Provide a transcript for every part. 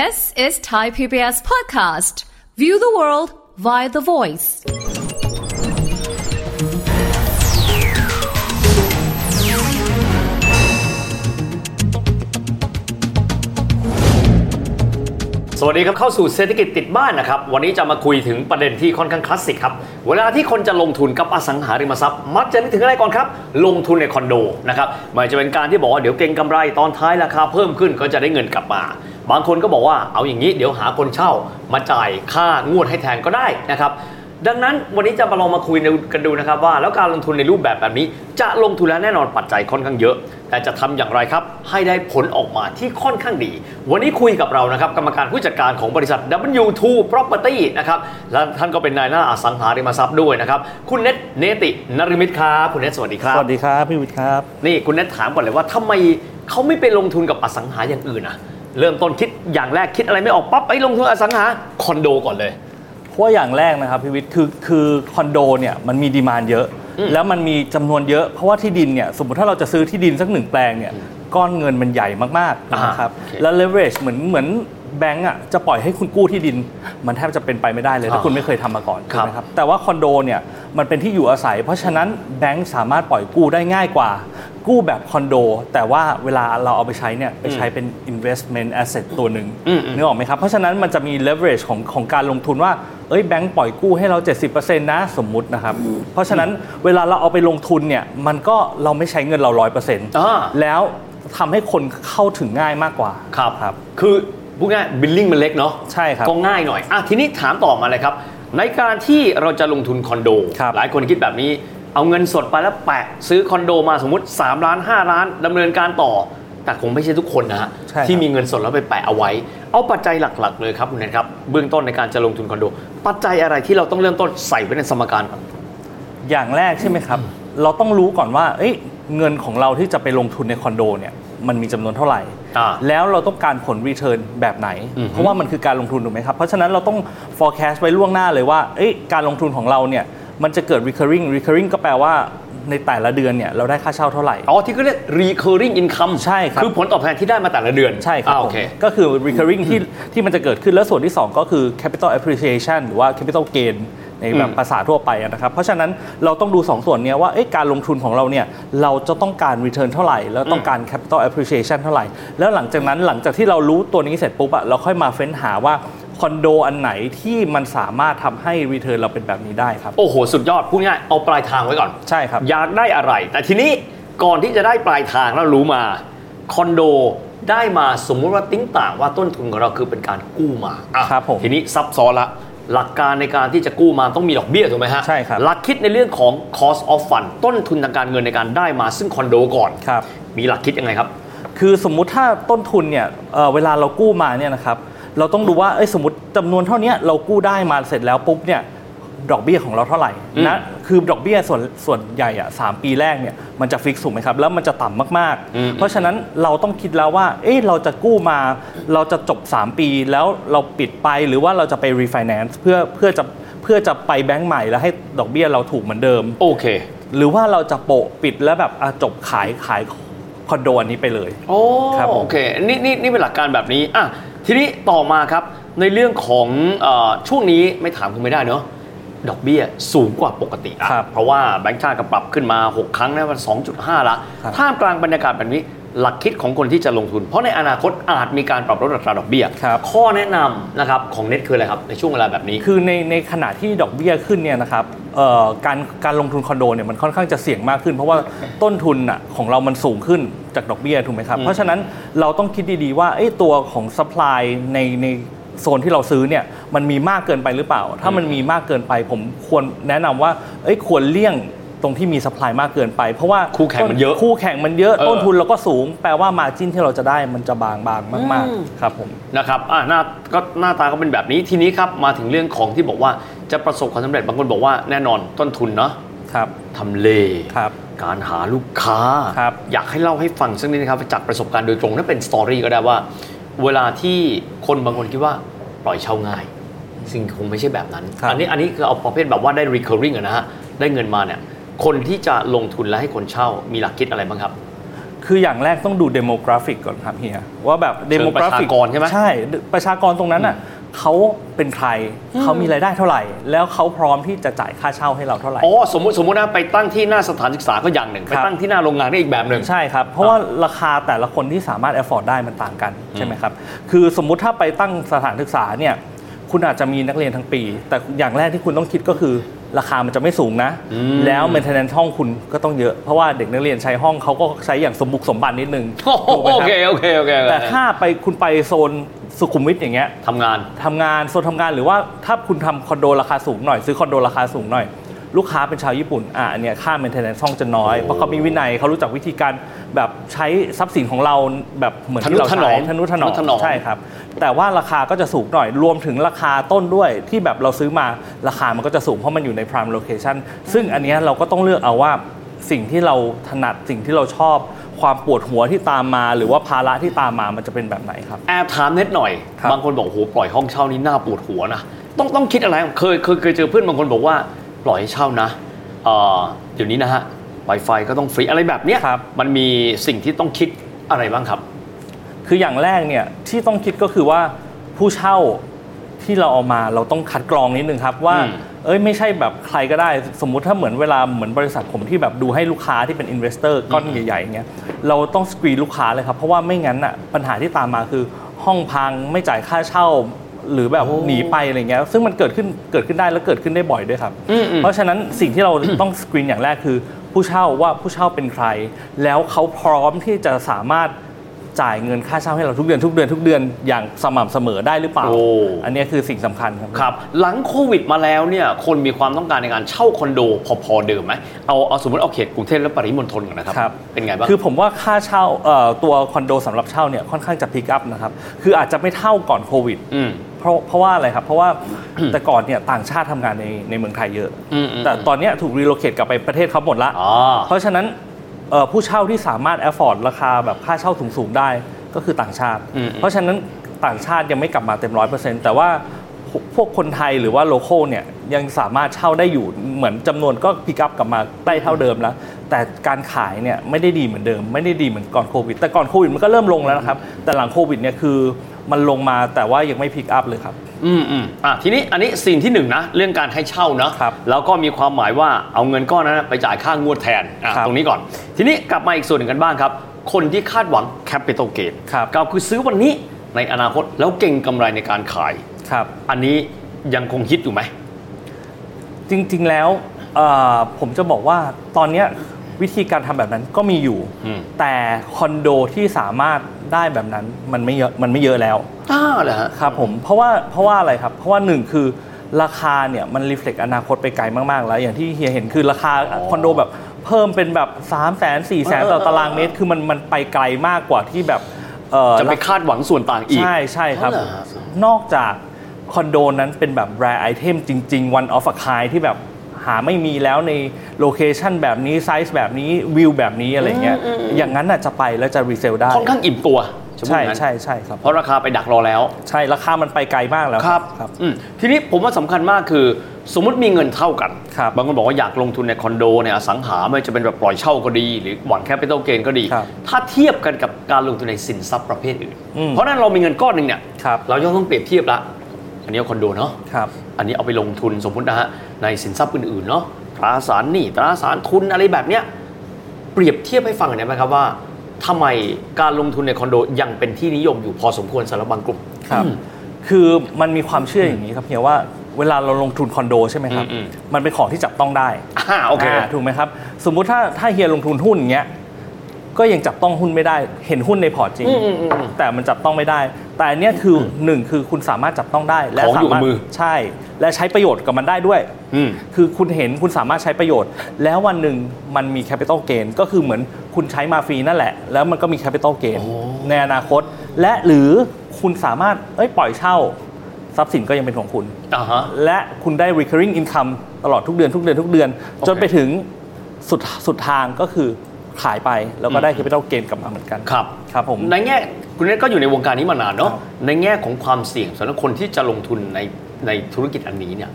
This is Thai PBS Podcast. View the world via the voice. สวัสดีครับเข้าสู่เศรษฐกิจติดบ้านนะครับ วันนี้จะมาคุยถึงประเด็นที่ค่อนข้างคลาสสิกครับ เวลาที่คนจะลงทุนกับอสังหาริมทรัพย์ มักจะนึกถึงอะไรก่อนครับ ลงทุนในคอนโดนะครับไม่ว่าจะเป็นการที่บอกว่าเดี๋ยวเก็งกำไรตอนท้ายราคาเพิ่มขึ้นก็จะได้เงินกลับมา บางคนก็บอกว่าเอาอย่างนี้เดี๋ยวหาคนเช่ามาจ่ายค่างวดให้แทนก็ได้นะครับดังนั้นวันนี้จะมาลองมาคุยกันดูนะครับว่า แล้วการลงทุนในรูปแบบแบบนี้ จะลงทุนแล้วแน่นอนปัจจัยค่อนข้างเยอะ แต่จะทำอย่างไรครับ ให้ได้ผลออกมาที่ค่อนข้างดี วันนี้คุยกับเรานะครับกรรมการผู้จัดการของบริษัท W2 Property นะครับและท่านก็เป็นนายหน้าอสังหาริมทรัพย์ด้วยนะครับ คุณเนตเนตินริมิตครับคุณเนตสวัสดีครับสวัสดีครับพี่วิทย์ครับนี่คุณเนตถามก่อนเลยว่าทำไมเขาไม่ไปลงทุนกับอสังหาอย่างอื่นอะ เริ่มต้นคิดอย่างแรกคิดอะไรไม่ออกปั๊บไปลงทุนอสังหาคอนโดก่อนเลยเพราะว่าอย่างแรกนะครับพี่วิทย์คือคือคอนโดเนี่ยมันมีดีมานเยอะอืมแล้วมันมีจำนวนเยอะเพราะว่าที่ดินเนี่ยสมมติถ้าเราจะซื้อที่ดินสักหนึ่งแปลงเนี่ยก้อนเงินมันใหญ่มากๆอ่านะครับโอเคแล้ว leverage เหมือนเหมือนแบงก์อะจะปล่อยให้คุณกู้ที่ดิน มันแทบจะเป็นไปไม่ได้เลยถ้าอ่าคุณไม่เคยทำมาก่อนครัใช่บไหมครับแต่ว่าคอนโดเนี่ยมันเป็นที่อยู่อาศัย เพราะฉะนั้นแบงก์สามารถปล่อยกู้ได้ง่ายกว่า กู้แบบคอนโด แต่ว่าเวลาเราเอาไปใช้เนี่ยไปใช้เป็น investment asset ตัวหนึ่งอืมอืมนึกออกไหมครับ เพราะฉะนั้นมันจะมี leverage ของของการลงทุนว่าเอ้ยแบงก์ปล่อยกู้ให้เรา 70%นะสมมุตินะครับ เพราะฉะนั้นเวลาเราเอาไปลงทุนเนี่ยมันก็เราไม่ใช้เงินเรา 100%อ่าแล้วทำให้คนเข้าถึงง่ายมากกว่าครับครับ คือพูดง่ายบิลลิ่งมันเล็กเนาะใช่ครับก็ง่ายหน่อยอะทีนี้ถามต่อมาเลยครับในการที่เราจะลงทุนคอนโดครับหลายคนคิดแบบนี้ เอาเงินสดไปแล้วแปะซื้อคอนโดมาสมมติ3ล้าน5ล้านดำเนินการต่อ แต่คงไม่ใช่ทุกคนนะฮะใช่ครับที่มีเงินสดแล้วไปแปะเอาไว้ เอาปัจจัยหลัก ๆ เลยครับคุณเนทครับเบื้องต้นในการจะลงทุนคอนโด ปัจจัยอะไรที่เราต้องเริ่มต้นใส่ไว้ในสมการก่อนอย่างแรกใช่ไหมครับ เราต้องรู้ก่อนว่าเอ้ยเงินของเราที่จะไปลงทุนในคอนโดเนี่ยมันมีจำนวนเท่าไหร่อ่าแล้วเราต้องการผล return แบบไหนอือฮึเพราะว่ามันคือการลงทุนถูกไหมครับ เพราะฉะนั้นเราต้อง forecast ไว้ล่วงหน้าเลยว่าเอ้ยการลงทุนของเราเนี่ย มันจะเกิด recurring recurring ก็แปลว่าในแต่ละเดือนเนี่ยเราได้ค่าเช่าเท่าไหร่ อ๋อ ที่เขาเรียก recurring income ใช่ครับ คือผลตอบแทนที่ได้มาแต่ละเดือน ใช่ครับอ่าผโอมเคก็คือ recurring ที่ที่มันจะเกิดขึ้นแล้วส่วนที่ 2 ก็คือ capital appreciation หรือว่า capital gain ในแบบอืมภาษาทั่วไปอะนะครับ เพราะฉะนั้นเราต้องดู 2 ส่วนเนี้ยว่าเอ๊ะการลงทุนของเราเนี่ยเราจะต้องการ return เท่าไหร่ แล้วต้องการ capital appreciation เท่าไหร่ แล้วหลังจากนั้นหลังจากที่เรารู้ตัวนี้เสร็จปุ๊บอะเราค่อยมาเฟ้นหาว่า คอนโดอันไหนที่มันสามารถทำให้ return เราเป็นแบบนี้ได้ครับโอ้โห สุดยอดพูดง่ายเอาปลายทางไว้ก่อนใช่ครับอยากได้อะไร แต่ทีนี้ก่อนที่จะได้ปลายทางแล้วรู้มาคอนโดได้มาสมมุติว่าติ้งต่างว่าต้นทุนของเราคือเป็นการกู้มาอะครับผมทีนี้ซับซ้อนละหลักการในการที่จะกู้มาต้องมีดอกเบี้ยถูกไหมฮะใช่ครับหลักคิดในเรื่องของ cost of fund ต้นทุนทางการเงินในการได้มาซึ่งคอนโดก่อนครับมีหลักคิดยังไงครับ คือสมมุติถ้าต้นทุนเนี่ยเอ่อเวลาเรากู้มาเนี่ยนะครับ เราต้องดูว่าเอ้ยสมมติจำนวนเท่าเนี้ยเรากู้ได้มาเสร็จแล้วปุ๊บเนี่ยดอกเบี้ยของเราเท่าไหร่อืมนะคือดอกเบี้ยส่วนส่วนใหญ่อะสามปีแรกเนี่ยมันจะฟิกถูกไหมครับ แล้วมันจะต่ำมากอืมๆเพราะฉะนั้นเราต้องคิดแล้วว่า เอ้ยเราจะกู้มาเราจะจบ 3 ปีแล้วเราปิดไปหรือว่าเราจะไป refinance เพื่อเพื่อจะเพื่อจะไปแบงก์ใหม่แล้วให้ดอกเบี้ยเราถูกเหมือนเดิมโอเค หรือว่าเราจะโปะปิดแล้วแบบอะจบขายขายคอนโดอันนี้ไปเลยโอ้ครับผมโอเคนี่นี่นี่เป็นหลักการแบบนี้อะ ทีนี้ต่อมาครับในเรื่องของเออช่วงนี้ไม่ถามคุณไม่ได้เนาะดอกเบี้ยสูงกว่าปกติอะครับเพราะว่าแบงก์ชาติก็ปรับขึ้นมา 6 ครั้งนะมัน2.5 ละครับท่ามกลางบรรยากาศแบบนี้ หลักคิดของคนที่จะลงทุน เพราะในอนาคตอาจมีการปรับลดอัตราดอกเบี้ยครับข้อแนะนำนะครับของเน็ตคืออะไรครับ ในช่วงเวลาแบบนี้ คือในในขณะที่ดอกเบี้ยขึ้นเนี่ยนะครับเอ่อการการลงทุนคอนโดเนี่ยมันค่อนข้างจะเสี่ยงมากขึ้น เพราะว่าต้นทุนอะของเรามันสูงขึ้นจากดอกเบี้ยถูกไหมครับอืมเพราะฉะนั้นเราต้องคิดดีๆว่าเอ้ยตัวของ supply ในในโซนที่เราซื้อเนี่ยมันมีมากเกินไปหรือเปล่า ถ้ามันมีมากเกินไปผมควรแนะนำว่าเอ้ยควรเลี่ยง ตรงที่มี supply มากเกินไป เพราะว่าคู่แข่งมันเยอะคู่แข่งมันเยอะเออต้นทุนเราก็สูง แปลว่า margin ที่เราจะได้มันจะบางบางๆมากอืมๆครับผมนะครับอ่าหน้าก็หน้าตาก็เป็นแบบนี้ทีนี้ครับมาถึงเรื่องของที่บอกว่าจะประสบความสำเร็จบางคนบอกว่าแน่นอนต้นทุนเนาะครับทำเลครับการหาลูกค้าครับอยากให้เล่าให้ฟังสักนิดนะครับจากประสบการณ์โดยตรงถ้าเป็นสตอรี่ก็ได้ว่า เวลาที่คนบางคนคิดว่าปล่อยเช่าง่ายซึ่งคงไม่ใช่แบบนั้นครับอันี้อันนี้คือเอาประเภทแบบว่าได้ recurring อะนะฮะได้เงินมาเนี่ย คนที่จะลงทุนและให้คนเช่ามีหลักคิดอะไรบ้างครับ คืออย่างแรกต้องดู demographic ก่อนครับเฮียว่าแบบ demographic ประชากรใช่ไหมใช่ประชากรตรงนั้นอะเขาเป็นใครเขามีรายได้เท่าไหร่ แล้วเขาพร้อมที่จะจ่ายค่าเช่าให้เราเท่าไหร่อ๋อสมมติสมมตินะไปตั้งที่หน้าสถานศึกษาก็อย่างหนึ่ง ไปครับตั้งที่หน้าโรงงานก็อีกแบบหนึ่งใช่ครับ เพราะว่าราคาแต่ละคนที่สามารถ afford ได้มันต่างกันใช่ไหมครับคือสมมุติถ้าไปตั้งสถานศึกษาเนี่ยคุณอาจจะมีนักเรียนทั้งปี แต่อย่างแรกที่คุณต้องคิดก็คือ ราคามันจะไม่สูงนะ แล้ว maintenance ห้องคุณก็ต้องเยอะ เพราะว่าเด็กนักเรียนใช้ห้องเขาก็ใช้อย่างสมบุกสมบันนิดนึงโอ้โหถูกไหมโอครับเคโอเคโอเคแต่ถ้าไปคุณไปโซนสุขุมวิทอย่างเงี้ยทำงานทำงานโซนทำงานหรือว่าถ้าคุณทำคอนโดราคาสูงหน่อยซื้อคอนโดราคาสูงหน่อย ลูกค้าเป็นชาวญี่ปุ่นอะอันเนี้ยค่า maintenance ห้องจะน้อย เพราะเขามีวินัยเขารู้จักวิธีการแบบใช้ทรัพย์สินของเราแบบเหมือนที่เราทนุถนอใช้มทนุถนอทนุถนอม มใช่ครับ แต่ว่าราคาก็จะสูงหน่อยรวมถึงราคาต้นด้วยที่แบบเราซื้อมาราคามันก็จะสูงเพราะมันอยู่ใน prime location ซึ่งอันเนี้ยเราก็ต้องเลือกเอาว่าสิ่งที่เราถนัดสิ่งที่เราชอบ ความปวดหัวที่ตามมา หรือว่าภาระที่ตามมามันจะเป็นแบบไหนครับ แอบถามเน็ตหน่อย ครับ บางคนบอกโอ้โหปล่อยห้องเช่านี่น่าปวดหัวนะ ต้องต้องคิดอะไร เคยเคยเคยเจอเพื่อนบางคนบอกว่า ปล่อยให้เช่านะเอ่อเดี๋ยวนี้นะฮะ Wi-Fi ก็ต้องฟรีอะไรแบบเนี้ยครับ มันมีสิ่งที่ต้องคิดอะไรบ้างครับ คืออย่างแรกเนี่ยที่ต้องคิดก็คือว่าผู้เช่าที่เราเอามาเราต้องคัดกรองนิดนึงครับว่า อืม เอ้ยไม่ใช่แบบใครก็ได้สมมุติถ้าเหมือนเวลาเหมือนบริษัทผมที่แบบดูให้ลูกค้าที่เป็น investor ก้อนใหญ่ๆอย่างเงี้ยเราต้องสกรีนลูกค้าเลยครับ เพราะว่าไม่งั้นอะปัญหาที่ตามมาคือห้องพังไม่จ่ายค่าเช่า หรือแบบหนีไปอะไรเงี้ยซึ่งมันเกิดขึ้นเกิดขึ้นได้แล้วเกิดขึ้นได้บ่อยด้วยครับอืมอืมเพราะฉะนั้นสิ่งที่เราต้องสกรีนอย่างแรกคือ ผู้เช่าว่าผู้เช่าเป็นใคร แล้วเขาพร้อมที่จะสามารถจ่ายเงินค่าเช่าให้เราทุกเดือนทุกเดือนทุกเดือนอย่างสม่ำเสมอได้หรือเปล่าโอ้อันนี้คือสิ่งสำคัญครับครับ หลังโควิดมาแล้วเนี่ยคนมีความต้องการในการเช่าคอนโดพอๆเดิมไหมเอาเอาสมมติเอาเขตกรุงเทพและปริมณฑลก่อนนะครับครับเป็นไงบ้างคือผมว่าค่าเช่าเอ่อตัวคอนโดสำหรับเช่าเนี่ยค่อนข้างจะ pick up นะครับคืออาจจะไม่เท่าก่อนโควิดอืม เพราะเพราะว่าอะไรครับ เพราะว่าแต่ก่อนเนี่ยต่างชาติทำงานในในเมืองไทยเยอะอืมอืมแต่ตอนเนี้ยถูก relocate กลับไปประเทศเขาหมดละอ๋อเพราะฉะนั้นเอ่อผู้เช่าที่สามารถ afford ราคาแบบค่าเช่าสูงๆได้ก็คือต่างชาติอืมเพราะฉะนั้นต่างชาติยังไม่กลับมาเต็มร้อยเปอร์เซ็นต์แต่ว่าพวกพวกคนไทยหรือว่า local เนี่ยยังสามารถเช่าได้อยู่เหมือนจำนวนก็ pick up กลับมาได้เท่าเดิมแล้ว แต่การขายเนี่ยไม่ได้ดีเหมือนเดิม ไม่ได้ดีเหมือนก่อนโควิด แต่ก่อนโควิดมันก็เริ่มลงแล้วนะครับ แต่หลังโควิดเนี่ยคือ มันลงมาแต่ว่ายังไม่ pick up เลยครับ อืมอืมอะทีนี้อันนี้สิ่งที่หนึ่งนะเรื่องการให้เช่านะครับแล้วก็มีความหมายว่าเอาเงินก้อนนั้นไปจ่ายค่างวดแทนอะครับตรงนี้ก่อน ทีนี้กลับมาอีกส่วนหนึ่งกันบ้างครับ คนที่คาดหวัง capital gain ครับ ก็คือซื้อวันนี้ในอนาคตแล้วเก่งกำไรในการขาย ครับ อันนี้ยังคงฮิตอยู่ไหม จริงๆแล้วเอ่อผมจะบอกว่าตอนเนี้ย วิธีการทำแบบนั้นก็มีอยู่อืมแต่คอนโดที่สามารถได้แบบนั้นมันไม่เยอะมันไม่เยอะแล้วอ้าเหรอฮะครับผมเพราะว่าเพราะว่าอะไรครับ เพราะว่าหนึ่งคือราคาเนี่ยมันรีเฟล็กอนาคตไปไกลมากๆ แล้ว อย่างที่เฮียเห็นคือราคาคอนโดแบบเพิ่มเป็นแบบ3 0 0 0 0 0 4 0 0 0 0ต่อตารางเมตร คือมันมันไปไกลมากกว่าที่แบบเอ่อจะไปคาดหวังส่วนต่างอีก ใช่ใช่ครับอ๋อเหรอฮะนอกจากคอนโดนั้นเป็นแบบ rare item จริงๆ one of a kind ที่แบบ หาไม่มีแล้วใน location แบบนี้ไซส์แบบนี้วิวแบบนี้อะไรเงี้ยอย่างนั้นน่ะจะไปแล้วจะ resale ได้ค่อนข้างอิ่มตัวจะพูดใช่อย่างนั้นใช่ใช่ครับเพราะราคาไปดักรอแล้ว ใช่ราคามันไปไกลมากแล้วครับครับอืมทีนี้ผมว่าสำคัญมากคือ สมมติมีเงินเท่ากันครับบางคนบอกว่าอยากลงทุนในคอนโดในอสังหาไม่ว่าจะเป็นแบบปล่อยเช่าก็ดี หรือหวัง capital gain ก็ดีครับถ้าเทียบกันกับการลงทุนในสินทรัพย์ประเภทอื่นอืมเพราะฉะนั้นเรามีเงินก้อนหนึ่งเนี่ยครับเราย่อมต้องเปรียบเทียบละ อันนี้คอนโดเนาะครับอันนี้เอาไปลงทุนสมมุตินะฮะในสินทรัพย์อื่นๆเนาะตราสารหนี้ตราสารทุนอะไรแบบเนี้ยเปรียบเทียบให้ฟังหน่อยได้ไหมครับว่าทำไมการลงทุนในคอนโดยังเป็นที่นิยมอยู่พอสมควรสำหรับบางกลุ่มครับอืมคือมันมีความเชื่ออย่างนี้ครับเฮียว่าเวลาเราลงทุนคอนโดใช่ไหมครับอืมมันเป็นของที่จับต้องได้อ่าโอเคาถูกไหมครับ สมมุติถ้าถ้าเฮียลงทุนหุ้นอย่างเงี้ยก็ยังจับต้องหุ้นไม่ได้ เห็นหุ้นในพอร์ตจริงอืมอืมอืมอืมแต่มันจับต้องไม่ได้ แต่อันเนี้ยคือหนึ่งคือคุณสามารถจับต้องได้ และของอยู่สามารถกับมือ ใช่ และใช้ประโยชน์กับมันได้ด้วย อืม คือคุณเห็นคุณสามารถใช้ประโยชน์ แล้ววันหนึ่งมันมี capital gain ก็คือเหมือนคุณใช้มาฟรีนั่นแหละ แล้วมันก็มี capital gain โอ้ในอนาคต และหรือคุณสามารถเอ้ยปล่อยเช่า ทรัพย์สินก็ยังเป็นของคุณ อ่าฮะ และคุณได้ recurring income ตลอดทุกเดือนทุกเดือนทุกเดือน จนไปถึงสุดสุดทางก็คือ ขายไปแล้วก็ได้ capital gain กลับมาเหมือนกันครับครับผมในแง่คุณเนตก็อยู่ในวงการนี้มานานเนาะครับในแง่ของความเสี่ยงสำหรับคนที่จะลงทุนในในธุรกิจอันนี้เนี่ย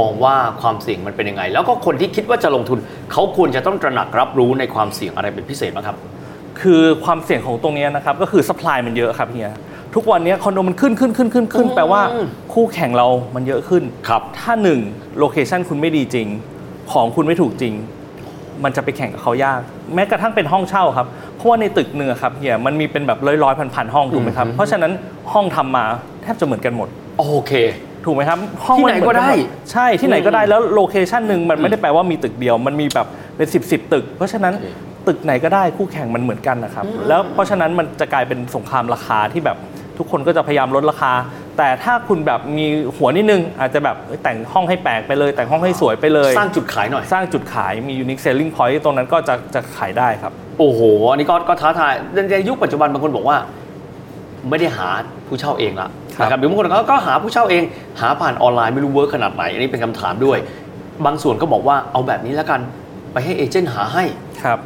มองว่าความเสี่ยงมันเป็นยังไง แล้วก็คนที่คิดว่าจะลงทุน เขาควรจะต้องตระหนักรับรู้ในความเสี่ยงอะไรเป็นพิเศษไหมครับ คือความเสี่ยงของตรงเนี้ยนะครับก็คือ supply มันเยอะครับเฮียทุกวันเนี้ยคอนโดมันขึ้นขึ้นขึ้นขึ้นขึ้นแปลว่าคู่แข่งเรามันเยอะขึ้นครับถ้าหนึ่ง location คุณไม่ดีจริง ของคุณไม่ถูกจริง มันจะไปแข่งกับเขายาก แม้กระทั่งเป็นห้องเช่าครับ เพราะว่าในตึกเนี้ยอะครับเฮียมันมีเป็นแบบร้อยร้อยพันพันๆห้องถูกไหมครับอืมเพราะฉะนั้นห้องทำมาแทบจะเหมือนกันหมด โอเค ถูกไหมครับ ห้องที่ไหนก็ได้มัเมือมใช่ที่ไหนก็ได้อืมแล้วโลเคชันหนึ่งมันไม่ได้แปลว่ามีตึกเดียว มันมีแบบเป็น10บสตึก เพราะฉะนั้นโอเคตึกไหนก็ได้คู่แข่งมันเหมือนกันนะครับ แล้วเพราะฉะนั้นมันจะกลายเป็นสงครามราคาที่แบบทุกคนก็จะพยายามลดราคา แต่ถ้าคุณแบบมีหัวนิดนึง อาจจะแบบเอ้ยแต่งห้องให้แปลกไปเลย แต่งห้องให้สวยไปเลย สร้างจุดขายหน่อย สร้างจุดขายมี unique selling point ตรงนั้นก็จะจะขายได้ครับ โอ้โห อันนี้ก็ก็ท้าทายในยุคปัจจุบันบางคนบอกว่า ไม่ได้หาผู้เช่าเองละครับนะครับหรือบางคนก็ก็หาผู้เช่าเอง หาผ่านออนไลน์ไม่รู้ work ขนาดไหน อันนี้เป็นคำถามด้วย บางส่วนก็บอกว่าเอาแบบนี้แล้วกันไปให้ agent หาให้ครับ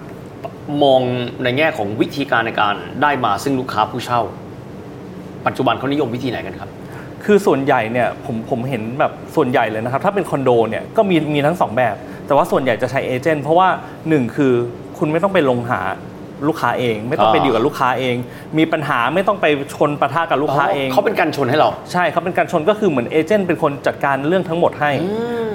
มองในแง่ของวิธีการในการได้มาซึ่งลูกค้าผู้เช่า ปัจจุบันเขานิยมวิธีไหนกันครับ คือส่วนใหญ่เนี่ยผมผมเห็นแบบส่วนใหญ่เลยนะครับ ถ้าเป็นคอนโดเนี่ยก็มีมีทั้งสองแบบ แต่ว่าส่วนใหญ่จะใช้เอเจนต์เพราะว่าหนึ่งคือคุณไม่ต้องไปลงหาลูกค้าเอง ไม่ต้องไปอ่าดีลกับลูกค้าเอง มีปัญหาไม่ต้องไปชนปะทะกับลูกค้าเองเขาเป็นการชนให้เรา ใช่เขาเป็นการชนก็คือเหมือนเอเจนต์เป็นคนจัดการเรื่องทั้งหมดให้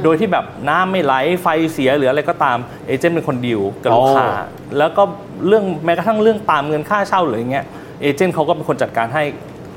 โดยที่แบบน้ำไม่ไหลไฟเสียหรืออะไรก็ตามเอเจนต์เป็นคนดีลกับลูกค้าอ๋อแล้วก็เรื่องแม้กระทั่งเรื่องตามเงินค่าเช่าหรืออย่างเงี้ยเอเจนต์เขาก็เป็นคนจัดการให้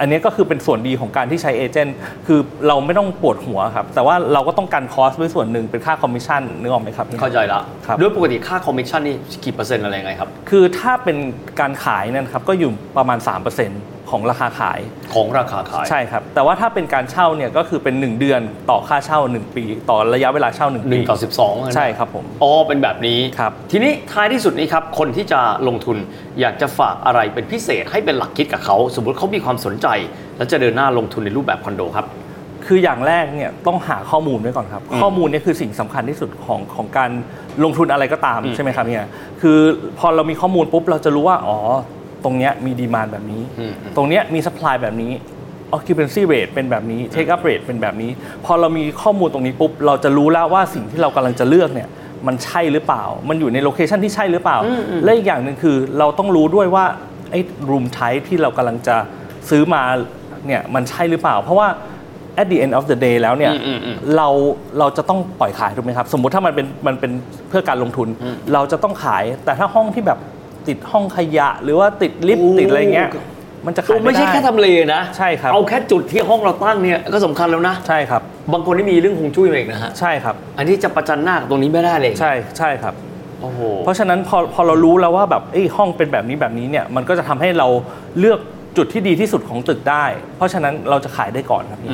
อันนี้ก็คือเป็นส่วนดีของการที่ใช้เอเจนต์คือเราไม่ต้องปวดหัวครับ แต่ว่าเราก็ต้องการ cost ด้วยส่วนหนึ่งเป็นค่าคอมมิชชั่นนึกออกไหมครับเข้าใจละครับด้วยปกติค่าคอมมิชชั่นนี่กี่เปอร์เซ็นต์อะไรยังไงครับ คือถ้าเป็นการขายเนี่ยนะครับก็อยู่ประมาณ 3% ของราคาขาย ของราคาขาย ใช่ครับ แต่ว่าถ้าเป็นการเช่าเนี่ยก็คือเป็น 1 เดือนต่อค่าเช่า 1 ปี ต่อระยะเวลาเช่า1หปีนึ่งต่อสิบสองใช่ครับผมอ๋อเป็นแบบนี้ครับทีนี้ท้ายที่สุดนี้ครับคนที่จะลงทุนอยากจะฝากอะไรเป็นพิเศษให้เป็นหลักคิดกับเขา สมมติเขามีความสนใจ แล้วจะเดินหน้าลงทุนในรูปแบบคอนโดครับคืออย่างแรกเนี่ยต้องหาข้อมูลไว้ก่อนครับอืมข้อมูลเนี่ยคือสิ่งสำคัญที่สุดของของการลงทุนอะไรก็ตามอืมใช่ไหมครับเนี่ยคือพอเรามีข้อมูลปุ๊บเราจะรู้ว่าอ๋อ ตรงเนี้ยมี demand แบบนี้อืมอืมตรงเนี้ยมี supply แบบนี้ occupancy rate เป็นแบบนี้ take up rate เป็นแบบนี้ พอเรามีข้อมูลตรงนี้ปุ๊บ เราจะรู้แล้วว่าสิ่งที่เรากำลังจะเลือกเนี่ยมันใช่หรือเปล่า มันอยู่ใน location ที่ใช่หรือเปล่า และอีกอย่างหนึ่งคือเราต้องรู้ด้วยว่าไอ้ room type ที่เรากำลังจะซื้อมาเนี่ยมันใช่หรือเปล่า เพราะว่า at the end of the day แล้วเนี่ยอืมอืมอืมเราเราจะต้องปล่อยขายถูกไหมครับ สมมุติถ้ามันเป็นมันเป็นเพื่อการลงทุน เราจะต้องขายแต่ถ้าห้องที่แบบ ติดห้องขยะ หรือว่าติดลิฟต์ติดอะไรเงี้ยมันจะขายไม่ไม่ใช่ได้แค่ทำเลนะใช่ครับเอาแค่จุดที่ห้องเราตั้งเนี่ยก็สำคัญแล้วนะ ใช่ครับ บางคนที่มีเรื่องฮวงจุ้ยมาอีกนะฮะ ใช่ครับ อันนี้จะประจันหน้ากับตรงนี้ไม่ได้เลย ใช่ใช่ครับ โอ้โห เพราะฉะนั้นพอพอเรารู้แล้วว่าแบบเอ้ยห้องเป็นแบบนี้แบบนี้เนี่ยมันก็จะทำให้เราเลือกจุดที่ดีที่สุดของตึกได้ เพราะฉะนั้นเราจะขายได้ก่อนครับพี่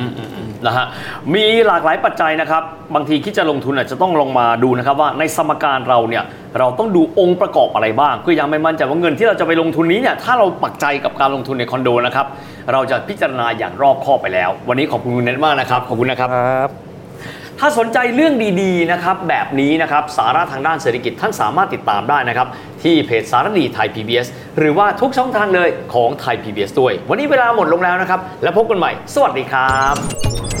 นะฮะมีหลากหลายปัจจัยนะครับ บางทีคิดจะลงทุนอาจจะต้องลงมาดูนะครับว่าในสมการเราเนี่ย เราต้องดูองค์ประกอบอะไรบ้างคือยังไม่มั่นใจว่าเงินที่เราจะไปลงทุนนี้เนี่ยถ้าเราปักใจกับการลงทุนในคอนโดนะครับเราจะพิจารณาอย่างรอบคอบไปแล้ว วันนี้ขอบคุณคุณเน็ตมากนะครับขอบคุณนะครับครับ ถ้าสนใจเรื่องดีๆนะครับแบบนี้นะครับสาระทางด้านเศรษฐกิจท่านสามารถติดตามได้นะครับที่เพจสารดีไทย PBS หรือว่าทุกช่องทางเลยของไทย PBS ด้วย วันนี้เวลาหมดลงแล้วนะครับ แล้วพบกันใหม่ สวัสดีครับ